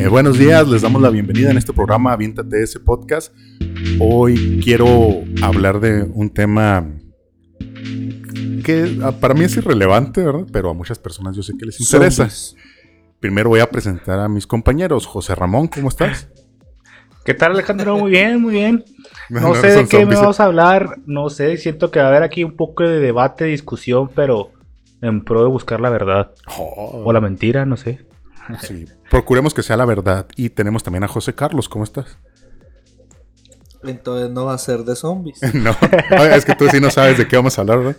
Eh, buenos días, les damos la bienvenida en este programa Aviéntate ese podcast. Hoy quiero hablar de un tema que ah, para mí es irrelevante, ¿verdad? Pero a muchas personas yo sé que les interesa. Primero voy a presentar a mis compañeros. José Ramón, ¿cómo estás? ¿Qué tal Alejandro? Muy bien, muy bien. No, sé de qué me vamos a hablar, no sé, siento que va a haber aquí un poco de debate, discusión, pero en pro de buscar la verdad. Oh. O la mentira, no sé. Sí, procuremos que sea la verdad. Y tenemos también a José Carlos, ¿cómo estás? Entonces no va a ser de zombies. no, es que tú sí no sabes de qué vamos a hablar, ¿verdad?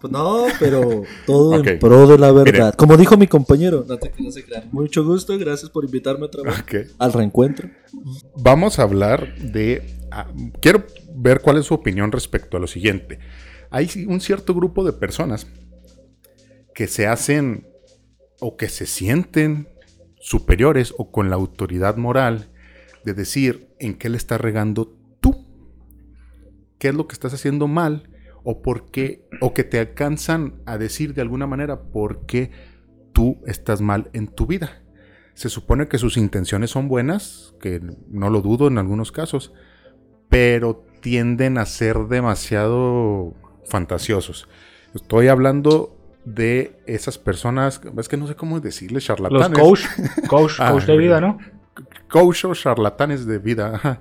Pues no, pero todo en pro de la verdad. Como dijo mi compañero, no te se crean. Mucho gusto, gracias por invitarme otra vez al reencuentro. Vamos a hablar de. Ah, quiero ver cuál es su opinión respecto a lo siguiente. Hay un cierto grupo de personas que se hacen o que se sienten superiores o con la autoridad moral de decir en qué le estás regando tú, qué es lo que estás haciendo mal o por qué, o que te alcanzan a decir de alguna manera por qué tú estás mal en tu vida. Se supone que sus intenciones son buenas, que no lo dudo en algunos casos, pero tienden a ser demasiado fantasiosos. Estoy hablando de esas personas, es que no sé cómo decirles, charlatanes. Los coach, coach, ah, coach de vida, ¿no? Coach o charlatanes de vida,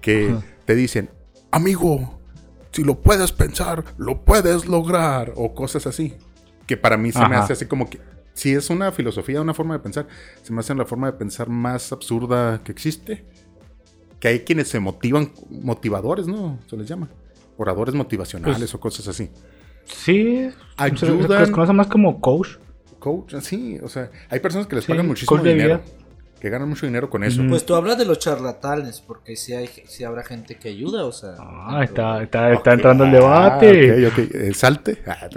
que te dicen, amigo, si lo puedes pensar, lo puedes lograr, o cosas así. Que para mí se me hace así como que, si es una filosofía, una forma de pensar, se me hace la forma de pensar más absurda que existe. Que hay quienes se motivan, motivadores, ¿no? Se les llama. Oradores motivacionales pues, o cosas así. Sí, ayudan. Se conoce más como coach. Coach, sí, o sea, hay personas que les pagan muchísimo dinero que ganan mucho dinero con eso. Pues tú hablas de los charlatanes, porque si hay, si habrá gente que ayuda, o sea. Ah, está, está, está entrando el debate. Ah, ok, ok, eh, salte. Ah,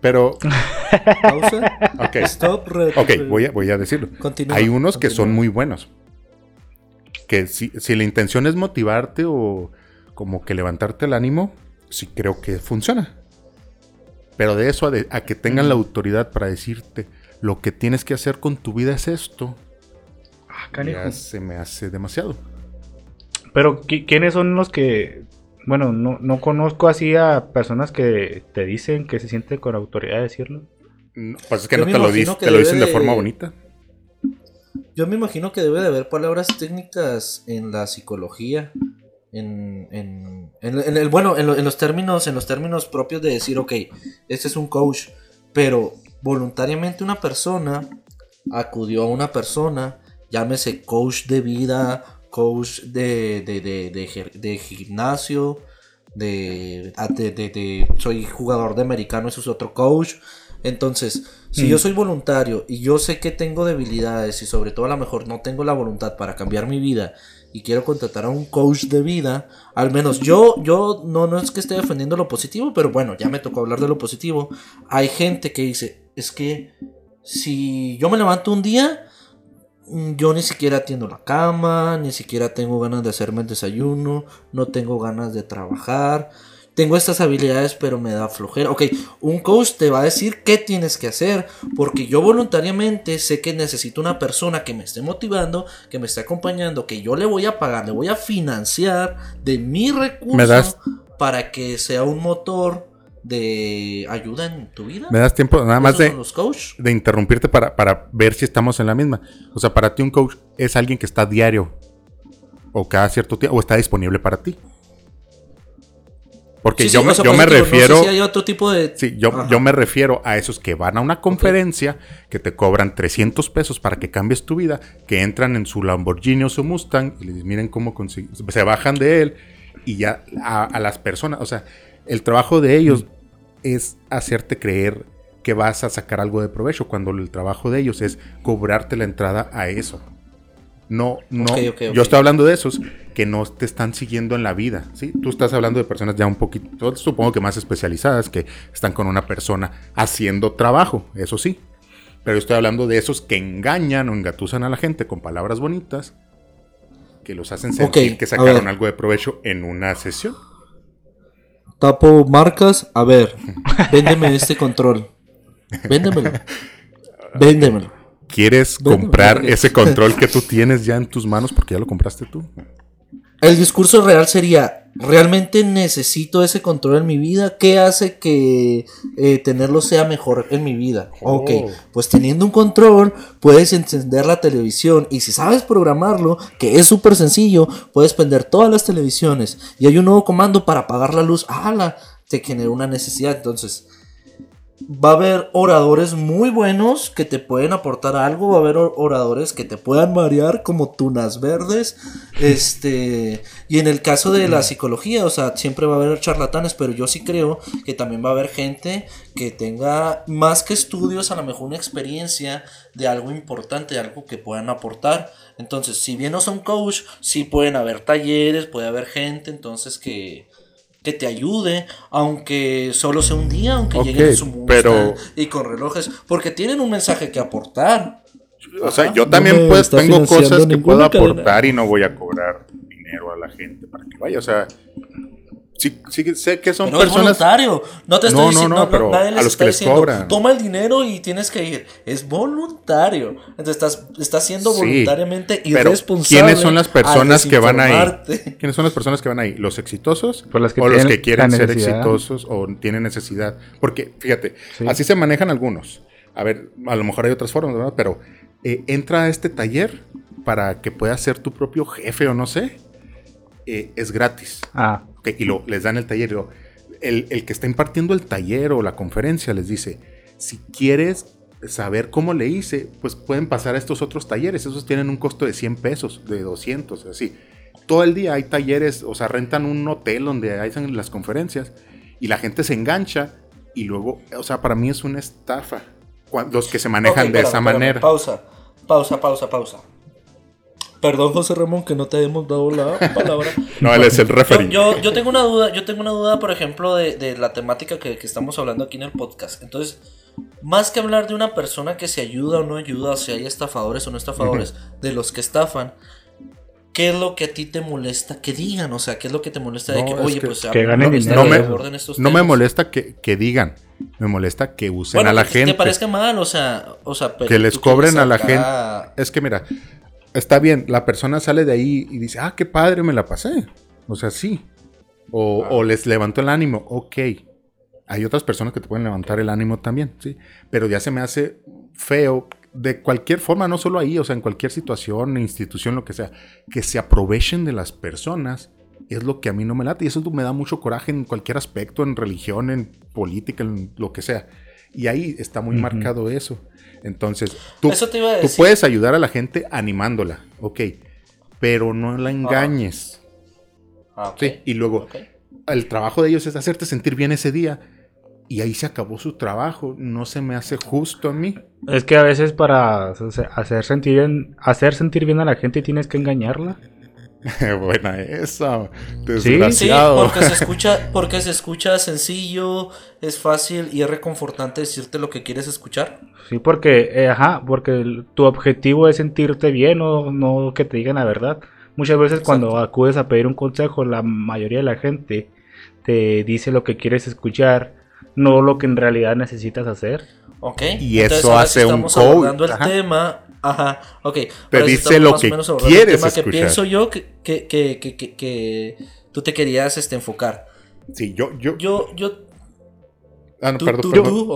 pero. Pausa. Ok. Stop. ok, voy a, voy a decirlo. hay unos que son muy buenos. Que si, si la intención es motivarte o como que levantarte el ánimo, sí creo que funciona. Pero de eso a, a que tengan la autoridad para decirte lo que tienes que hacer con tu vida es esto ya se me hace demasiado. Pero, ¿quiénes son los que.? Bueno, no, conozco así a personas que te dicen que se sienten con autoridad de decirlo. pues es que no te lo, te lo dicen de... forma bonita. Yo me imagino que debe de haber palabras técnicas en la psicología. En, en, el, bueno, en, los términos, en los términos propios de decir, ok, este es un coach, pero voluntariamente una persona acudió a una persona llámese coach de vida, coach de, de, gimnasio, ah, de, soy jugador de americano, eso es otro coach. Entonces, si mm. yo soy voluntario y yo sé que tengo debilidades y sobre todo a lo mejor no tengo la voluntad para cambiar mi vida y quiero contratar a un coach de vida, al menos yo, yo no, no es que esté defendiendo lo positivo, pero bueno, ya me tocó hablar de lo positivo. Hay gente que dice, es que si yo me levanto un día Mm, yo ni siquiera atiendo la cama, ni siquiera tengo ganas de hacerme el desayuno, no tengo ganas de trabajar. Tengo estas habilidades, pero me da flojera. Ok, un coach te va a decir qué tienes que hacer, porque yo voluntariamente sé que necesito una persona que me esté motivando, que me esté acompañando, que yo le voy a pagar, le voy a financiar de mi recurso para que sea un motor de ayuda en tu vida. Me das tiempo nada más de, de interrumpirte para, para ver si estamos en la misma. O sea, para ti un coach es alguien que está diario o cada cierto tiempo o está disponible para ti. Porque yo, me, yo me refiero. hay otro tipo de. Sí, yo, yo, me refiero a esos que van a una conferencia, que te cobran 300 pesos para que cambies tu vida, que entran en su Lamborghini o su Mustang y les miren cómo consiguen. Se bajan de él y ya a, a, las personas. O sea, el trabajo de ellos es hacerte creer que vas a sacar algo de provecho cuando el trabajo de ellos es cobrarte la entrada a eso. No, no. Yo estoy hablando de esos que no te están siguiendo en la vida, ¿sí? Tú estás hablando de personas ya un poquito, supongo que más especializadas, que están con una persona haciendo trabajo, eso sí. Pero yo estoy hablando de esos que engañan o engatusan a la gente con palabras bonitas, que los hacen sentir que sacaron algo de provecho en una sesión tapo marcas. A ver, véndeme este control. Véndemelo. Véndemelo. ¿Quieres comprar ese control que tú tienes ya en tus manos porque ya lo compraste tú? El discurso real sería, ¿realmente necesito ese control en mi vida? ¿Qué hace que eh, tenerlo sea mejor en mi vida? Ok, oh. pues teniendo un control puedes encender la televisión y si sabes programarlo, que es súper sencillo, puedes prender todas las televisiones y hay un nuevo comando para apagar la luz. ¡Hala! Te genera una necesidad. Entonces, va a haber oradores muy buenos que te pueden aportar algo, va a haber oradores que te puedan marear como tunas verdes, este, y en el caso de la psicología, o sea, siempre va a haber charlatanes, pero yo sí creo que también va a haber gente que tenga más que estudios, a lo mejor una experiencia de algo importante, de algo que puedan aportar. Entonces, si bien no son coach, sí pueden haber talleres, puede haber gente, entonces que que te ayude, aunque solo sea un día, aunque lleguen en su Mustang y con relojes, porque tienen un mensaje que aportar. O sea, yo también pues tengo cosas que puedo aportar y no voy a cobrar dinero a la gente para que vaya, o sea, Sí, sí, sé que son personas. Es voluntario. No te estoy diciendo. No, pero a los que les cobran. Toma el dinero y tienes que ir. Es voluntario. Entonces estás, estás siendo voluntariamente irresponsable. ¿Quiénes son las personas que van ahí? ¿Quiénes son las personas que van ahí? ¿Los exitosos? o los que quieren ser exitosos o tienen necesidad. Porque, fíjate, así se manejan algunos. A ver, a lo mejor hay otras formas, ¿verdad? Pero eh, entra a este taller para que puedas ser tu propio jefe o no sé. Eh, es gratis. Ah y lo, les dan el taller. el, el, que está impartiendo el taller o la conferencia les dice, si quieres saber cómo le hice, pues pueden pasar a estos otros talleres. Esos tienen un costo de 100 pesos, de 200, así. Todo el día hay talleres, o sea, rentan un hotel donde hacen las conferencias y la gente se engancha y luego, o sea, para mí es una estafa. Los que se manejan de esa manera. Pausa, pausa, pausa, pausa. Perdón, José Ramón, que no te hemos dado la palabra. no, él es el referente. Yo, yo, tengo una duda, yo tengo una duda, por ejemplo, de, de la temática que, que, estamos hablando aquí en el podcast. Entonces, más que hablar de una persona que se ayuda o no ayuda, o si hay estafadores o no estafadores, de los que estafan, ¿qué es lo que a ti te molesta que digan? O sea, ¿qué es lo que te molesta de que, oye, pues que ganen no, me, no me molesta que, que, digan, me molesta que usen a la gente. Que te parezca mal, o sea, o sea que les cobren a la gente. Es que mira, está bien, la persona sale de ahí y dice, ah, qué padre, me la pasé. O sea, sí. O, les levantó el ánimo, ok. Hay otras personas que te pueden levantar el ánimo también, sí. Pero ya se me hace feo de cualquier forma, no solo ahí, o sea, en cualquier situación, institución, lo que sea, que se aprovechen de las personas. Es lo que a mí no me late y eso me da mucho coraje en cualquier aspecto, en religión, en política, en lo que sea. Y ahí está muy marcado eso. Entonces, tú, tú puedes ayudar a la gente animándola, ok, pero no la engañes. Ah, sí, y luego, el trabajo de ellos es hacerte sentir bien ese día. Y ahí se acabó su trabajo. No se me hace justo a mí. Es que a veces para hacer sentir bien, hacer sentir bien a la gente tienes que engañarla. Buena esa, desgraciado. Sí, porque se escucha, porque se escucha sencillo, es fácil y es reconfortante decirte lo que quieres escuchar. Sí, porque, eh, ajá, porque tu objetivo es sentirte bien, o no que te digan la verdad. Muchas veces cuando acudes a pedir un consejo, la mayoría de la gente te dice lo que quieres escuchar, no lo que en realidad necesitas hacer. Ok. Y eso hace un coach. el tema Ajá, ok. Te dice lo que quieres escuchar. que pienso yo que, que, que, que, tú te querías este, enfocar. Sí, yo... Yo, yo, yo Ah, no, perdón, perdón.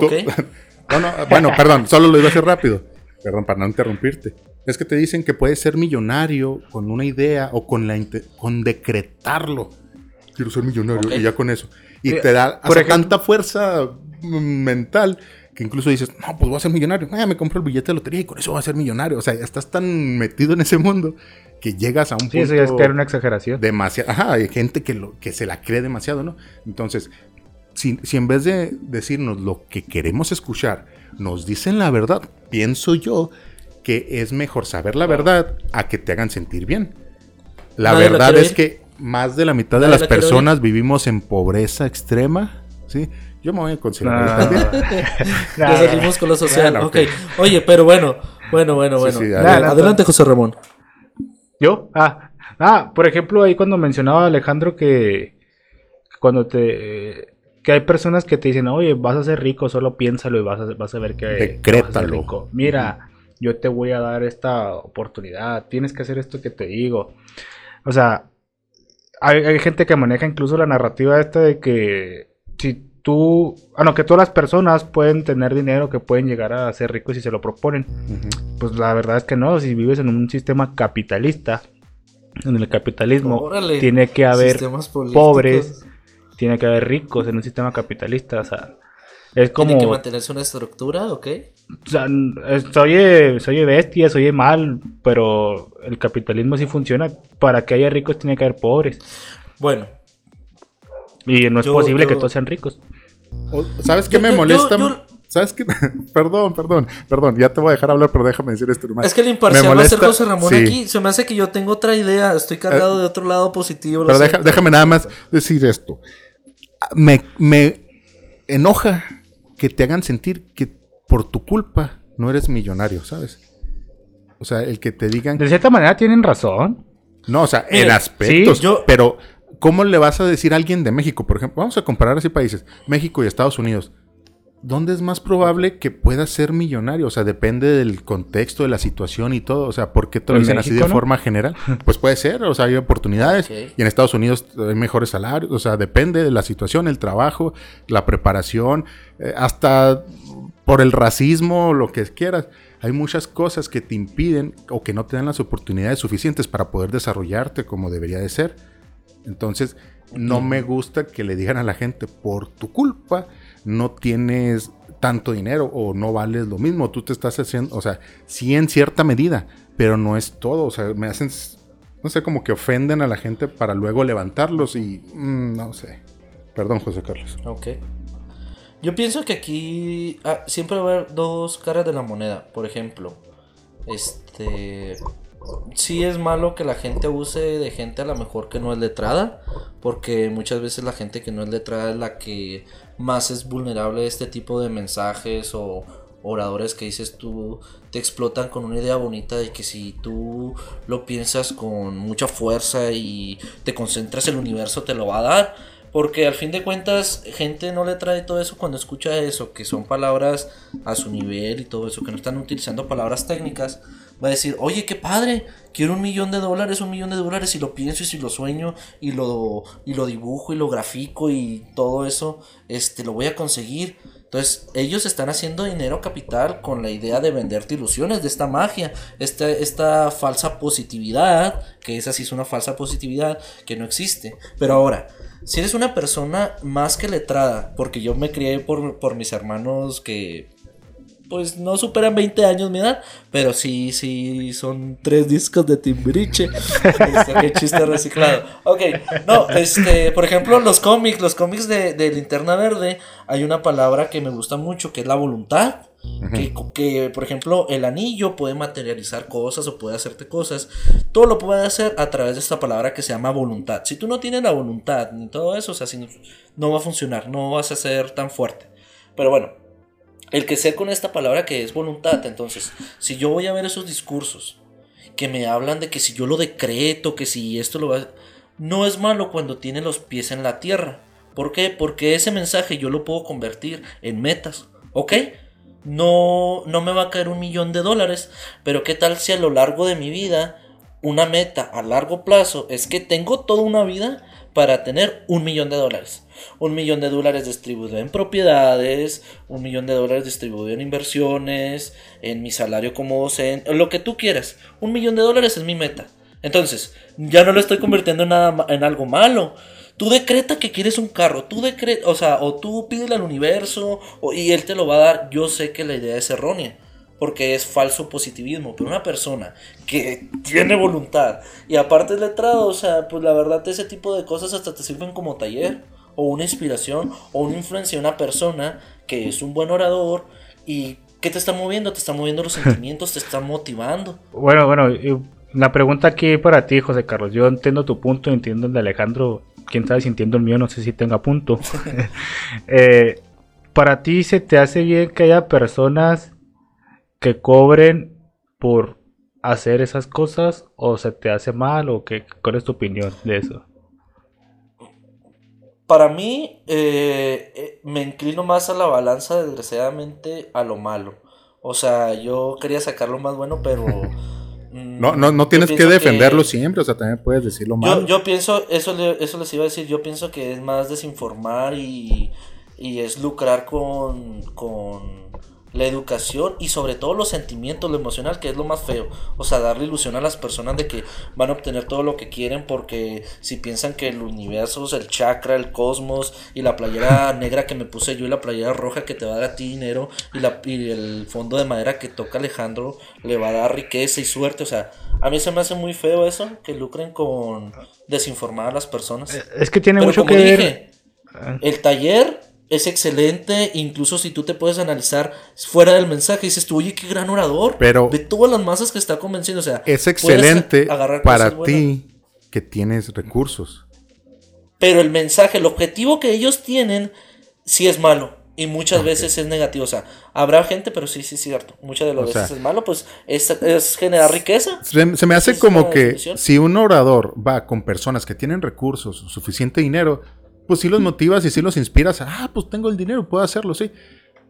no, no, bueno, perdón, solo lo iba a hacer rápido. Perdón, para no interrumpirte. Es que te dicen que puedes ser millonario con una idea o con, la con decretarlo. Quiero ser millonario y ya con eso. Y te da tanta fuerza mental que incluso dices, no, pues voy a ser millonario. Ah, me compro el billete de lotería y con eso voy a ser millonario. O sea, estás tan metido en ese mundo que llegas a un punto. Sí, eso ya es que era una exageración. Demasiado. Ajá, hay gente que, lo, que se la cree demasiado, ¿no? Entonces, si, si en vez de decirnos lo que queremos escuchar, nos dicen la verdad, pienso yo que es mejor saber la verdad a que te hagan sentir bien. La verdad es que más de la mitad de las personas vivimos en pobreza extrema, ¿sí? Yo me voy a considerar también. Ya salimos con lo social. Oye, pero bueno, bueno, bueno, bueno. adelante, José Ramón. ¿Yo? Ah, ah, por ejemplo, ahí cuando mencionaba Alejandro que cuando te que hay personas que te dicen, oye, vas a ser rico, solo piénsalo y vas a, vas a ver que Decrétalo. Mira, yo te voy a dar esta oportunidad, tienes que hacer esto que te digo. O sea, hay, gente que maneja incluso la narrativa esta de que si tú, ah, no, que todas las personas pueden tener dinero, que pueden llegar a ser ricos si se lo proponen. Pues la verdad es que no, si vives en un sistema capitalista, en el capitalismo, tiene que haber pobres, tiene que haber ricos en un sistema capitalista, o sea, es como... ¿Tiene que mantenerse una estructura o qué? O sea, soy, soy bestia, soy mal, pero el capitalismo sí funciona. Para que haya ricos tiene que haber pobres. Bueno. Y no es posible que todos sean ricos. ¿Sabes qué me molesta? ¿Sabes qué? perdón, perdón, perdón, ya te voy a dejar hablar, pero déjame decir esto Es que el imparcial va a ser José Ramón aquí. Se me hace que yo tengo otra idea. Estoy cargado de otro lado positivo. Pero déjame nada más decir esto. Me, me enoja que te hagan sentir que por tu culpa no eres millonario, ¿sabes? O sea, el que te digan... De cierta manera tienen razón. No, o sea, en aspectos. Pero, ¿cómo le vas a decir a alguien de México, por ejemplo? Vamos a comparar así países, México y Estados Unidos. ¿Dónde es más probable que puedas ser millonario? O sea, depende del contexto, de la situación y todo. O sea, ¿por qué te lo dicen así de forma general? Pues puede ser, o sea, hay oportunidades. Y en Estados Unidos hay mejores salarios. O sea, depende de la situación, el trabajo, la preparación, eh, hasta por el racismo, lo que quieras. Hay muchas cosas que te impiden o que no te dan las oportunidades suficientes para poder desarrollarte como debería de ser. Entonces, no me gusta que le digan a la gente, por tu culpa, no tienes tanto dinero o no vales lo mismo. Tú te estás haciendo, o sea, sí en cierta medida, pero no es todo. O sea, me hacen, no sé, como que ofenden a la gente para luego levantarlos y mm, no sé. Perdón, José Carlos. Ok. Yo pienso que aquí ah, siempre va a haber dos caras de la moneda. Por ejemplo, este sí es malo que la gente abuse de gente a lo mejor que no es letrada, porque muchas veces la gente que no es letrada es la que más es vulnerable a este tipo de mensajes o oradores que dices tú te explotan con una idea bonita de que si tú lo piensas con mucha fuerza y te concentras el universo te lo va a dar porque al fin de cuentas gente no le trae todo eso cuando escucha eso que son palabras a su nivel y todo eso que no están utilizando palabras técnicas va a decir, oye, qué padre, quiero un millón de dólares, un millón de dólares, y lo pienso y si lo sueño y lo, y lo dibujo y lo grafico y todo eso, este, lo voy a conseguir. Entonces, ellos están haciendo dinero capital con la idea de venderte ilusiones de esta magia, esta, esta falsa positividad, que esa sí es una falsa positividad que no existe. Pero ahora, si eres una persona más que letrada, porque yo me crié por, por mis hermanos que pues no superan 20 años mi edad, pero sí, sí, son tres discos de Timbiriche. este, qué chiste reciclado. Ok, no, este, por ejemplo, los cómics, los cómics de, de, Linterna Verde, hay una palabra que me gusta mucho, que es la voluntad. Que, por ejemplo, el anillo puede materializar cosas o puede hacerte cosas. Todo lo puede hacer a través de esta palabra que se llama voluntad. Si tú no tienes la voluntad ni todo eso, o sea, no va a funcionar, no vas a ser tan fuerte. Pero bueno, el que sé con esta palabra que es voluntad. Entonces, si yo voy a ver esos discursos que me hablan de que si yo lo decreto, que si esto lo va... No es malo cuando tiene los pies en la tierra. ¿Por qué? Porque ese mensaje yo lo puedo convertir en metas. ¿Ok? No, no me va a caer un millón de dólares. Pero ¿qué tal si a lo largo de mi vida una meta a largo plazo es que tengo toda una vida para tener un millón de dólares. Un millón de dólares distribuido en propiedades, un millón de dólares distribuido en inversiones, en mi salario como docente, lo que tú quieras. Un millón de dólares es mi meta. Entonces, ya no lo estoy convirtiendo en, nada, en algo malo. Tú decreta que quieres un carro, tú decreta, o sea, o tú pídele al universo y él te lo va a dar. Yo sé que la idea es errónea porque es falso positivismo. Pero una persona que tiene voluntad y aparte es letrado, o sea, pues la verdad ese tipo de cosas hasta te sirven como taller o una inspiración o una influencia de una persona que es un buen orador y que te está moviendo, te está moviendo los sentimientos, te está motivando. Bueno, bueno, la pregunta aquí para ti, José Carlos. Yo entiendo tu punto, entiendo el de Alejandro. Quién sabe si entiendo el mío, no sé si tenga punto. Eh, para ti se te hace bien que haya personas que cobren por hacer esas cosas o se te hace mal o qué, cuál es tu opinión de eso? Para mí eh, eh, me inclino más a la balanza desgraciadamente a lo malo. O sea, yo quería sacar lo más bueno, pero... no, no, no tienes que defenderlo siempre, o sea, también puedes decirlo malo. Yo, yo pienso, eso, eso les iba a decir, yo pienso que es más desinformar y, y es lucrar con, con la educación y sobre todo los sentimientos, lo emocional, que es lo más feo. O sea, darle ilusión a las personas de que van a obtener todo lo que quieren porque si piensan que el universo, el chakra, el cosmos y la playera negra que me puse yo y la playera roja que te va a dar a ti dinero y, la, y el fondo de madera que toca Alejandro le va a dar riqueza y suerte. O sea, a mí se me hace muy feo eso, que lucren con desinformar a las personas. Es que tiene mucho que ver. el taller es excelente, incluso si tú te puedes analizar fuera del mensaje, dices tú, oye, qué gran orador, pero de todas las masas que está convenciendo, o sea, es excelente para ti que tienes recursos. Pero el mensaje, el objetivo que ellos tienen, sí es malo. Y muchas veces es negativo. O sea, habrá gente, pero sí, sí es cierto. Muchas de las veces es malo, pues es, generar riqueza. Se, me hace como que si un orador va con personas que tienen recursos, suficiente dinero, pues sí los motivas y sí los inspiras. Ah, pues tengo el dinero, puedo hacerlo, sí.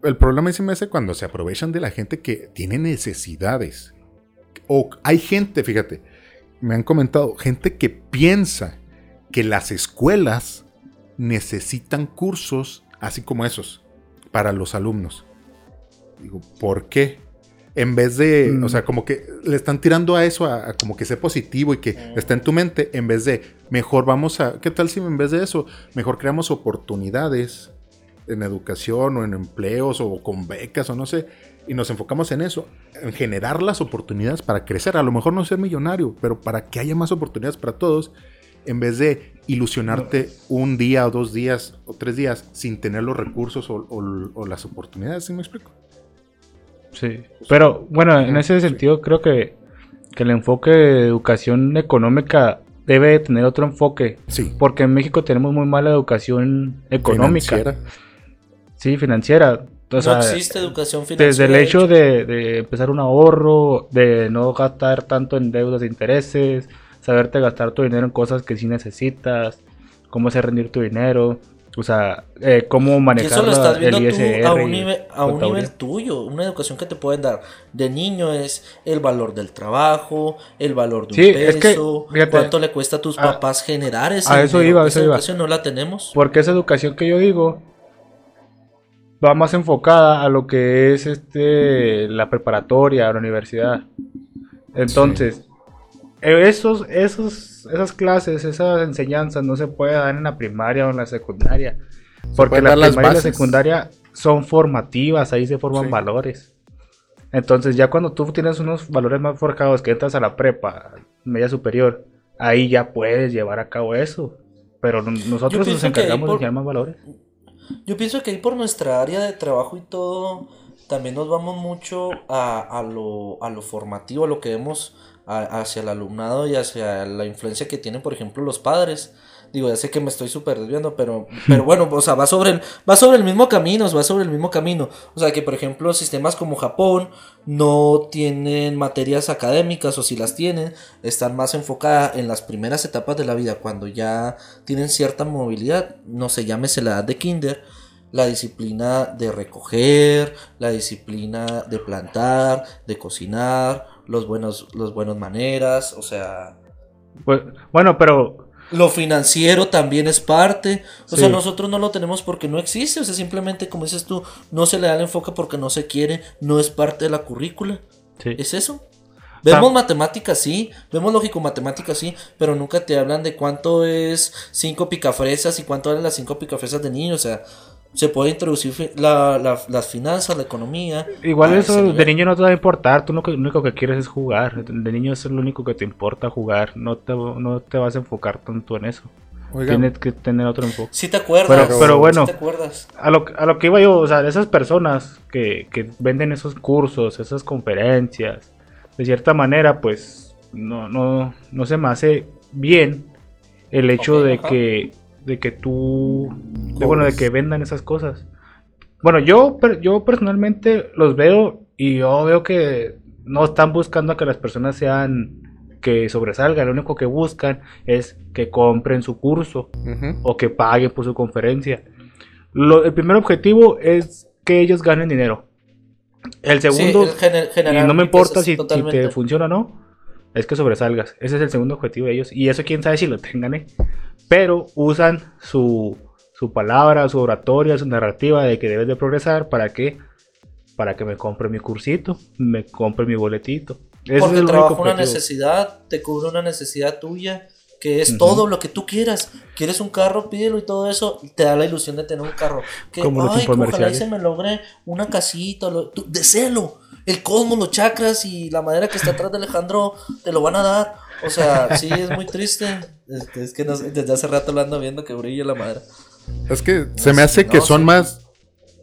El problema se me hace cuando se aprovechan de la gente que tiene necesidades. O hay gente, fíjate, me han comentado, gente que piensa que las escuelas necesitan cursos así como esos para los alumnos. Digo, ¿por qué? En vez de, o sea, mm. como que le están tirando a eso, a, como que sea positivo y que mm. está en tu mente, en vez de, mejor vamos a, ¿qué tal si en vez de eso, mejor creamos oportunidades en educación o en empleos o con becas o no sé, y nos enfocamos en eso, en generar las oportunidades para crecer, a lo mejor no ser millonario, pero para que haya más oportunidades para todos, en vez de ilusionarte un día o dos días o tres días sin tener los recursos o, o las oportunidades, ¿sí me explico? Sí, pero bueno, en ese sentido creo que, el enfoque de educación económica debe tener otro enfoque. Sí. Porque en México tenemos muy mala educación económica. Financiera. Sí, financiera. no existe educación financiera. Desde el hecho de, de, empezar un ahorro, de no gastar tanto en deudas de intereses, saberte gastar tu dinero en cosas que sí necesitas, cómo hacer rendir tu dinero. O sea, eh, cómo manejar eso lo estás viendo tú a un, nivel, a un nivel tuyo. Una educación que te pueden dar de niño es el valor del trabajo, el valor de un peso, cuánto le cuesta a tus papás generar esa a eso iba, esa educación no la tenemos. Porque esa educación que yo digo va más enfocada a lo que es este la preparatoria, la universidad. Entonces, esos, esos, esas clases, esas enseñanzas no se puede dar en la primaria o en la secundaria. Porque la primaria y la secundaria son formativas, ahí se forman valores. Entonces ya cuando tú tienes unos valores más forjados que entras a la prepa, media superior, ahí ya puedes llevar a cabo eso. Pero nosotros nos encargamos de enseñar más valores. Yo pienso que ahí por nuestra área de trabajo y todo, también nos vamos mucho a, a, lo, a lo formativo, a lo que vemos hacia el alumnado y hacia la influencia que tienen, por ejemplo, los padres. Digo, ya sé que me estoy súper desviando, pero, pero bueno, o sea, va sobre, el, va sobre el mismo camino, va sobre el mismo camino. O sea, que por ejemplo, sistemas como Japón no tienen materias académicas o si las tienen, están más enfocadas en las primeras etapas de la vida, cuando ya tienen cierta movilidad, no sé, llámese la edad de kinder, la disciplina de recoger, la disciplina de plantar, de cocinar, los buenos, los buenos maneras, o sea. Pues, bueno, pero. Lo financiero también es parte. O sea, nosotros no lo tenemos porque no existe. O sea, simplemente, como dices tú, no se le da el enfoque porque no se quiere, no es parte de la currícula. Es eso. Vemos matemáticas, sí, vemos lógico matemáticas, sí, pero nunca te hablan de cuánto es cinco picafresas y cuánto valen las cinco picafresas de niño. O sea, se puede introducir la, las finanzas, la economía. Igual eso de niño no te va a importar, tú lo, único que quieres es jugar, de niño es lo único que te importa jugar, no te, no te vas a enfocar tanto en eso. Tienes que tener otro enfoque. Sí te acuerdas. Pero, bueno, A, lo, a lo que iba yo, o sea, esas personas que, que venden esos cursos, esas conferencias, de cierta manera, pues no, no, no se me hace bien el hecho de que de que tú, de, bueno, de que vendan esas cosas. Bueno, yo, yo personalmente los veo y yo veo que no están buscando a que las personas sean que sobresalgan, lo único que buscan es que compren su curso o que paguen por su conferencia. Lo, el primer objetivo es que ellos ganen dinero. El segundo, y no me importa si, te funciona o no, es que sobresalgas. Ese es el segundo objetivo de ellos. Y eso quién sabe si lo tengan, ¿eh? Pero usan su, su palabra, su oratoria, su narrativa de que debes de progresar para que para que me compre mi cursito, me compre mi boletito. Porque trabaja una necesidad, te cubre una necesidad tuya, que es todo lo que tú quieras. Quieres un carro, pídelo y todo eso, te da la ilusión de tener un carro. Que, Como ay, ojalá se me logre una casita, lo, tú, deséalo. El cosmos, los chakras y la madera que está atrás de Alejandro te lo van a dar. O sea, sí, es muy triste. Es, que desde hace rato lo ando viendo que brilla la madera. Es que se me hace que son más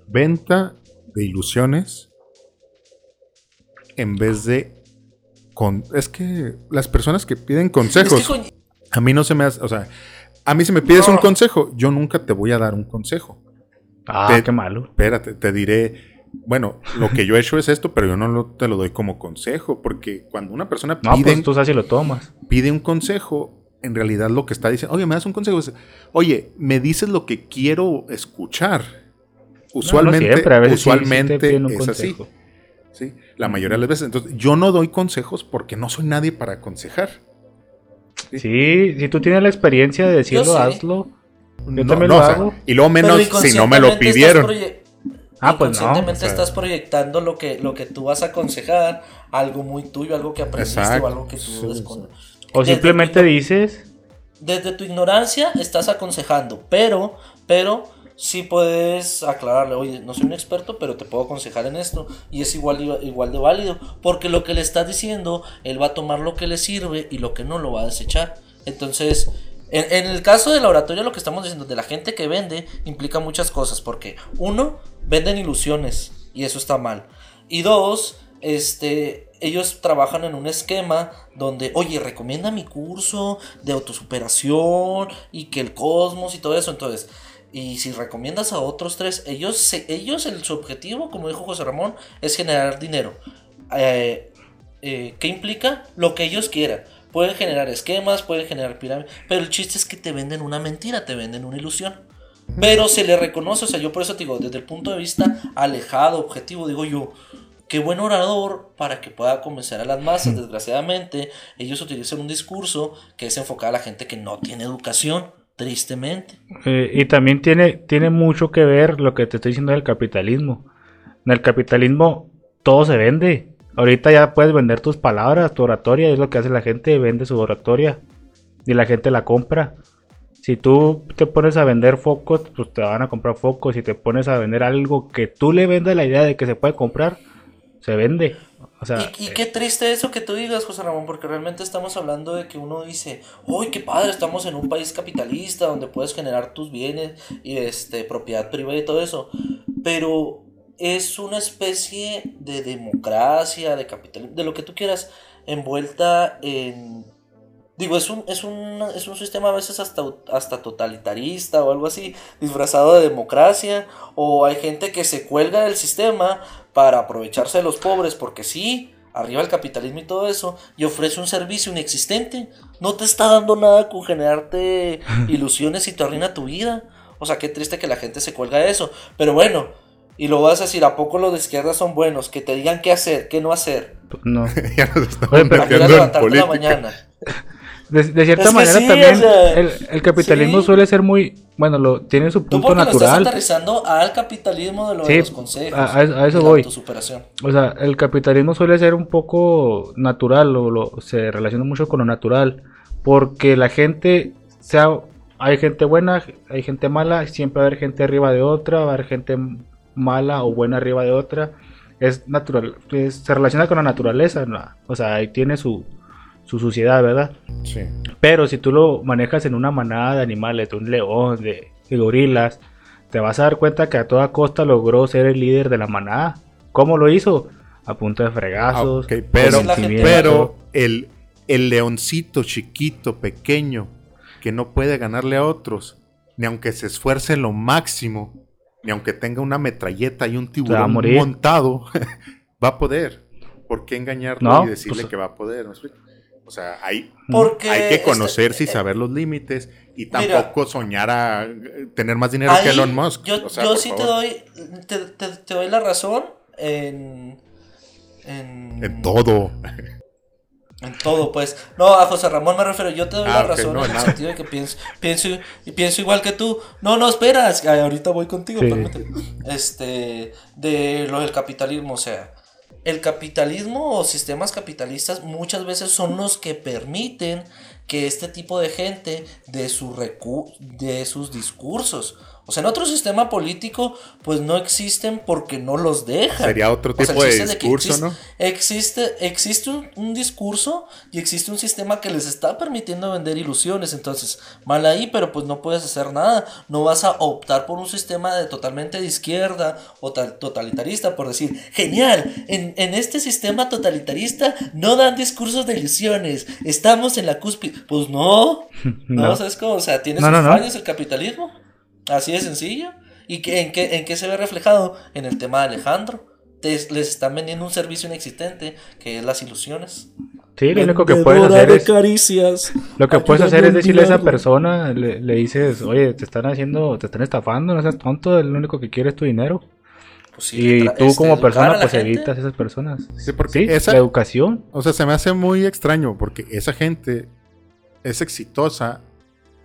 venta de ilusiones en vez de con es que las personas que piden consejos a mí no se me hace, o sea, a mí si me pides un consejo, yo nunca te voy a dar un consejo. Ah, qué malo. Espérate, te diré, bueno, lo que yo he hecho es esto, pero yo no te lo doy como consejo, porque cuando una persona pide, no, pues tú sabes si lo tomas. Pide un consejo, en realidad lo que está diciendo, oye, me das un consejo, oye, me dices lo que quiero escuchar. Usualmente, usualmente es así. ¿sí? La mayoría de las veces. Entonces, yo no doy consejos porque no soy nadie para aconsejar. Sí, si tú tienes la experiencia de decirlo, hazlo. Yo también lo hago. y luego menos si no me lo pidieron. Ah, pues no. estás proyectando lo que, lo que tú vas a aconsejar, algo muy tuyo, algo que aprendiste o algo que tú O simplemente dices. Desde tu ignorancia estás aconsejando, pero, pero sí puedes aclararle, oye, no soy un experto, pero te puedo aconsejar en esto. Y es igual, igual de válido, porque lo que le estás diciendo, él va a tomar lo que le sirve y lo que no lo va a desechar. Entonces, en, el caso de la oratoria, lo que estamos diciendo de la gente que vende implica muchas cosas, porque uno, venden ilusiones y eso está mal. Y dos, este, ellos trabajan en un esquema donde, oye, recomienda mi curso de autosuperación y que el cosmos y todo eso. Entonces, y si recomiendas a otros tres, ellos, ellos el, su objetivo, como dijo José Ramón, es generar dinero. Eh, eh, ¿Qué implica? Lo que ellos quieran. Pueden generar esquemas, pueden generar pirámides, pero el chiste es que te venden una mentira, te venden una ilusión. Pero se le reconoce, o sea, yo por eso te digo, desde el punto de vista alejado, objetivo, digo yo, qué buen orador para que pueda convencer a las masas. Desgraciadamente, ellos utilizan un discurso que es enfocado a la gente que no tiene educación Tristemente. Eh, y también tiene, tiene mucho que ver lo que te estoy diciendo del capitalismo. En el capitalismo todo se vende. Ahorita ya puedes vender tus palabras, tu oratoria, es lo que hace la gente, vende su oratoria y la gente la compra. Si tú te pones a vender focos, pues te van a comprar focos. Si te pones a vender algo que tú le vendas la idea de que se puede comprar, se vende y, qué triste eso que tú digas, José Ramón, porque realmente estamos hablando de que uno dice, uy, qué padre, estamos en un país capitalista donde puedes generar tus bienes y este, propiedad privada y todo eso. Pero es una especie de democracia, de capitalismo, de lo que tú quieras, envuelta en Digo, es un, es un, es un sistema a veces hasta, hasta totalitarista o algo así, disfrazado de democracia, o hay gente que se cuelga del sistema para aprovecharse de los pobres, porque sí, arriba el capitalismo y todo eso, y ofrece un servicio inexistente, no te está dando nada con generarte ilusiones y te arruina tu vida. O sea, qué triste que la gente se cuelga de eso. Pero bueno, y lo vas a decir, ¿a poco los de izquierda son buenos? Que te digan qué hacer, qué no hacer. No. ya nos estamos metiendo en mañana. De, cierta manera también el, capitalismo suele ser muy, bueno, lo tiene su punto natural. Lo estás aterrizando al capitalismo de, los consejos. A, eso voy. O sea, el capitalismo suele ser un poco natural, o lo, se relaciona mucho con lo natural, porque la gente, sea, hay gente buena, hay gente mala, siempre va a haber gente arriba de otra, va a haber gente mala o buena arriba de otra. Es natural, se relaciona con la naturaleza, o sea, ahí tiene su, su suciedad, ¿verdad? Sí. Pero si tú lo manejas en una manada de animales, de un león, de, gorilas, te vas a dar cuenta que a toda costa logró ser el líder de la manada. ¿Cómo lo hizo? A punto de fregazos. Ah, pero, pero el, el leoncito chiquito, pequeño, que no puede ganarle a otros, ni aunque se esfuerce lo máximo, ni aunque tenga una metralleta y un tiburón montado, va a poder. ¿Por qué engañarlo y decirle pues, que va a poder? ¿No o sea, hay, hay que conocerse y saber los límites y tampoco soñar a tener más dinero que Elon Musk. Yo, yo sí te doy, te, te, doy la razón en, en... En todo. En todo, pues. No, a José Ramón me refiero. Yo te doy la ah, razón en el sentido de que pienso, pienso, y pienso igual que tú. No, no, esperas. Ahorita voy contigo, Este, de lo del capitalismo, o sea. El capitalismo o sistemas capitalistas muchas veces son los que permiten que este tipo de gente de, su recu de sus discursos o sea, en otro sistema político, pues no existen porque no los dejan. Sería otro tipo de discurso, ¿no? Existe, existe un, discurso y existe un sistema que les está permitiendo vender ilusiones. Entonces, mal ahí, pero pues no puedes hacer nada. No vas a optar por un sistema de totalmente de izquierda o totalitarista por decir, genial, en, en este sistema totalitarista no dan discursos de ilusiones. Estamos en la cúspide. Pues no. No, ¿sabes cómo? O sea, tiene sus fallos el capitalismo. Así de sencillo. ¿Y que, en, qué, en qué se ve reflejado? En el tema de Alejandro. les están vendiendo un servicio inexistente que es las ilusiones. Sí, lo único que puedes hacer es. Caricias. Lo que puedes hacer es decirle a esa persona, le, dices, oye, te están haciendo, te están estafando, no seas tonto, lo único que quiere es tu dinero. Pues y tú este, como persona, pues evitas a esas personas. Sí, porque esa, la educación. O sea, se me hace muy extraño porque esa gente es exitosa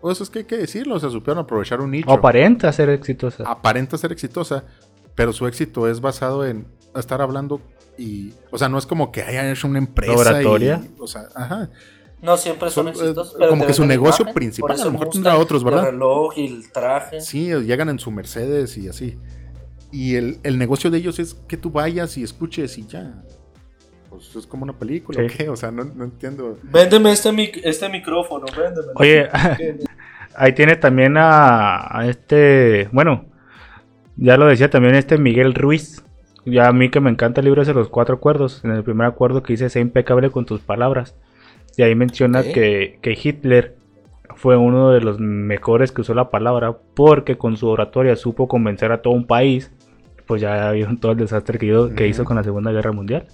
pues es que hay que decirlo, o sea, supieron aprovechar un nicho. Aparenta ser exitosa. Aparenta ser exitosa, pero su éxito es basado en estar hablando y, o sea, no es como que hayan hecho una empresa. Oratoria. o sea, ajá. No siempre son, exitosos. como que su negocio principal, a lo mejor tendrá otros, ¿verdad? El reloj y el traje. Sí, llegan en su Mercedes y así. Y el, el negocio de ellos es que tú vayas y escuches y ya pues es como una película, ¿o qué? O sea, no, entiendo. Véndeme este, este micrófono, véndeme. Oye, ahí tiene también a, este, bueno, ya lo decía también este Miguel Ruiz. Ya a mí que me encanta el libro de los cuatro acuerdos. En el primer acuerdo que dice, sé impecable con tus palabras. Y ahí menciona que, que Hitler fue uno de los mejores que usó la palabra porque con su oratoria supo convencer a todo un país. Pues ya vieron todo el desastre que, que hizo con la Segunda Guerra Mundial.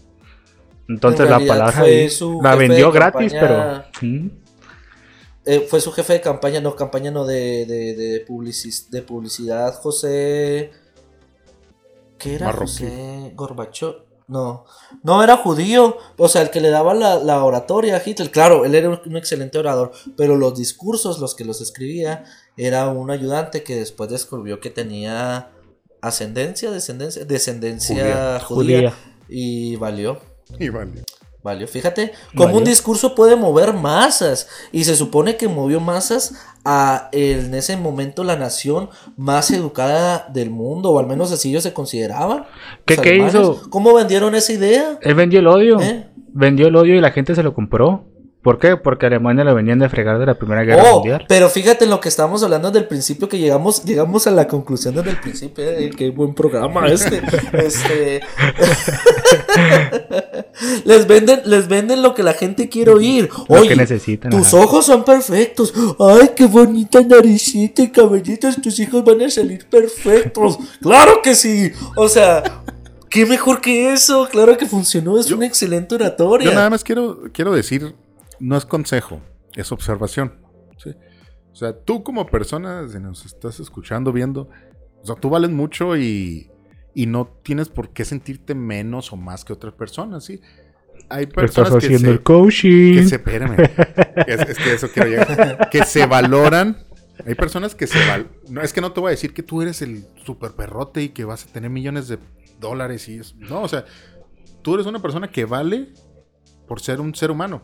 Entonces la palabra la vendió gratis, pero... Eh, fue su jefe de campaña, no, campaña no de, de, de, de publicidad, José... ¿Qué era José Gorbachov? No, no era judío, o sea, el que le daba la, oratoria a Hitler, claro, él era un excelente orador, pero los discursos, los que los escribía, era un ayudante que después descubrió que tenía ascendencia, descendencia, descendencia judía. y valió. Y valió. Valió. Fíjate cómo un discurso puede mover masas. Y se supone que movió masas a en ese momento la nación más educada del mundo, o al menos así ellos se consideraban. ¿Qué, ¿qué hizo? ¿Cómo vendieron esa idea? Él vendió el odio. ¿Eh? Vendió el odio y la gente se lo compró. ¿Por qué? Porque Alemania lo venían de fregar de la Primera Guerra oh, Mundial. Pero fíjate en lo que estábamos hablando del principio, que llegamos, llegamos a la conclusión desde el principio. Eh, qué buen programa este. este... les, venden, les venden lo que la gente quiere oír. Oye, necesitan, tus ojos son perfectos. Ay, qué bonita naricita y cabellitos. Tus hijos van a salir perfectos. Claro que sí. O sea, qué mejor que eso. Claro que funcionó. Es una excelente oratoria. Yo nada más quiero, quiero decir no es consejo, es observación. O sea, tú como persona, si nos estás escuchando, viendo, o sea, tú vales mucho y, y no tienes por qué sentirte menos o más que otras personas, ¿sí? Hay personas estás haciendo el coaching. Que se, espérame, es, que eso quiero llegar, que se valoran. Hay personas que se valoran. No, es que no te voy a decir que tú eres el super perrote y que vas a tener millones de dólares y eso. No, o sea, tú eres una persona que vale por ser un ser humano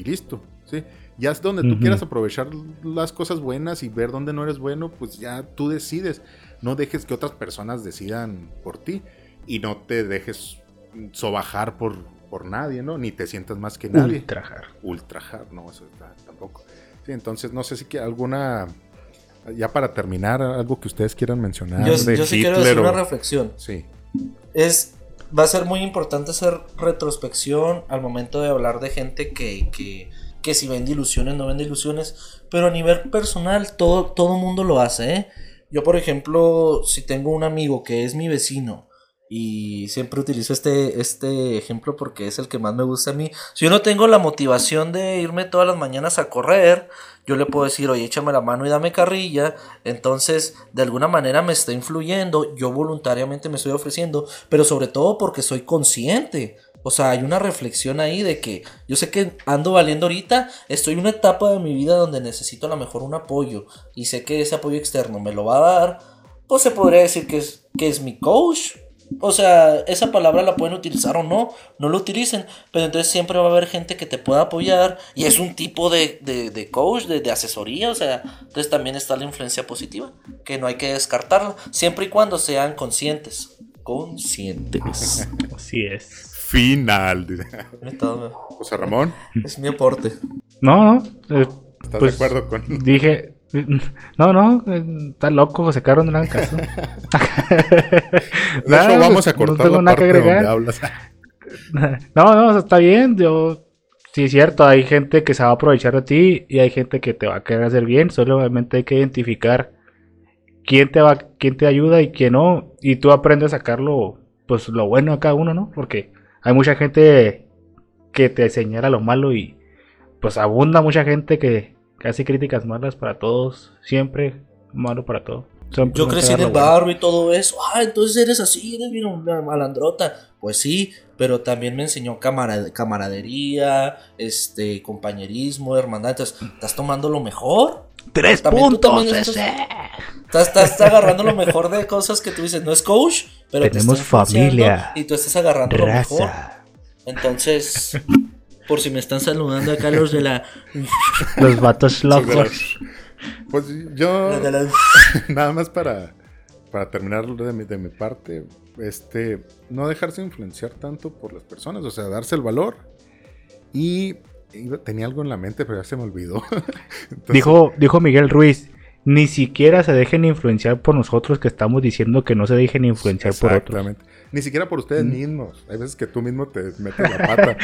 y listo, ¿sí? Ya es donde tú quieras aprovechar las cosas buenas y ver dónde no eres bueno, pues ya tú decides. No dejes que otras personas decidan por ti y no te dejes sobajar por, por nadie, ¿no? Ni te sientas más que nadie. Ultrajar. Ultrajar, no, eso tampoco. Sí, entonces no sé si que alguna ya para terminar, algo que ustedes quieran mencionar. Yo, sí quiero hacer una reflexión. Sí. Es va a ser muy importante hacer retrospección al momento de hablar de gente que, que, que si vende ilusiones, no vende ilusiones, pero a nivel personal todo, todo mundo lo hace, ¿eh? Yo, por ejemplo, si tengo un amigo que es mi vecino Y siempre utilizo este, este ejemplo porque es el que más me gusta a mí. Si yo no tengo la motivación de irme todas las mañanas a correr, yo le puedo decir, oye, échame la mano y dame carrilla. Entonces, de alguna manera me está influyendo, yo voluntariamente me estoy ofreciendo, pero sobre todo porque soy consciente. O sea, hay una reflexión ahí de que yo sé que ando valiendo ahorita, estoy en una etapa de mi vida donde necesito a lo mejor un apoyo y sé que ese apoyo externo me lo va a dar, pues se podría decir que es, que es mi coach, o sea, esa palabra la pueden utilizar o no, no lo utilicen, pero entonces siempre va a haber gente que te pueda apoyar y es un tipo de, de, coach, de, de, asesoría, o sea, entonces también está la influencia positiva, que no hay que descartarla, siempre y cuando sean conscientes. Conscientes. Así es. Final. José Ramón. Es mi aporte. No, no. Eh, ¿Estás de pues, acuerdo con.? Dije, no, no, está loco José Carlos, no le hagan caso. nada, vamos a cortar no tengo nada que agregar. no, no, está bien. Yo, sí es cierto, hay gente que se va a aprovechar de ti y hay gente que te va a querer hacer bien. Solamente hay que identificar quién te va, quién te ayuda y quién no. Y tú aprendes a sacarlo, pues lo bueno de cada uno, ¿no? Porque hay mucha gente que te señala lo malo y pues abunda mucha gente que Casi críticas malas para todos, siempre malo para todo. Yo crecí en el barrio y todo eso. Ah, entonces eres así, eres bien una malandrota. Pues sí, pero también me enseñó camaradería, este, compañerismo, hermandad. Entonces, ¿estás tomando lo mejor? ¡Tres puntos! Estás, estás, agarrando lo mejor de cosas que tú dices. No es coach, pero tenemos familia. Y tú estás agarrando lo mejor. Entonces, por si me están saludando acá los de la. los vatos locos. Pues yo. nada más para, para terminar de mi, de mi parte. Este. No dejarse influenciar tanto por las personas. O sea, darse el valor. Y. tenía algo en la mente, pero ya se me olvidó. dijo, dijo Miguel Ruiz ni siquiera se dejen influenciar por nosotros que estamos diciendo que no se dejen influenciar por otros. Ni siquiera por ustedes mm. mismos. Hay veces que tú mismo te metes la pata.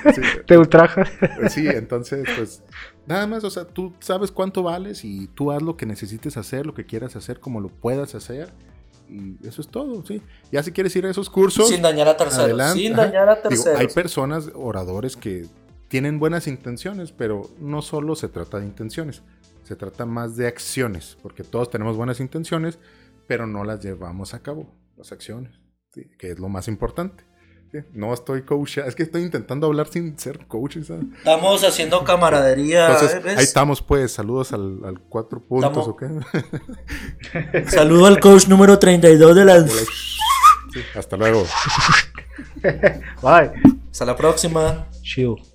te ultrajas. sí, entonces, pues, nada más, o sea, tú sabes cuánto vales y tú haz lo que necesites hacer, lo que quieras hacer, como lo puedas hacer. Y eso es todo, sí. Ya si quieres ir a esos cursos. Sin dañar a terceros. Sin dañar a terceros. hay personas, oradores, que tienen buenas intenciones, pero no solo se trata de intenciones se trata más de acciones, porque todos tenemos buenas intenciones, pero no las llevamos a cabo, las acciones, que es lo más importante. No estoy coach, es que estoy intentando hablar sin ser coach. Estamos haciendo camaradería. ahí estamos, pues. Saludos al, cuatro puntos, ¿ok? Saludo al coach número 32 de las. hasta luego. Bye. Hasta la próxima. Chill.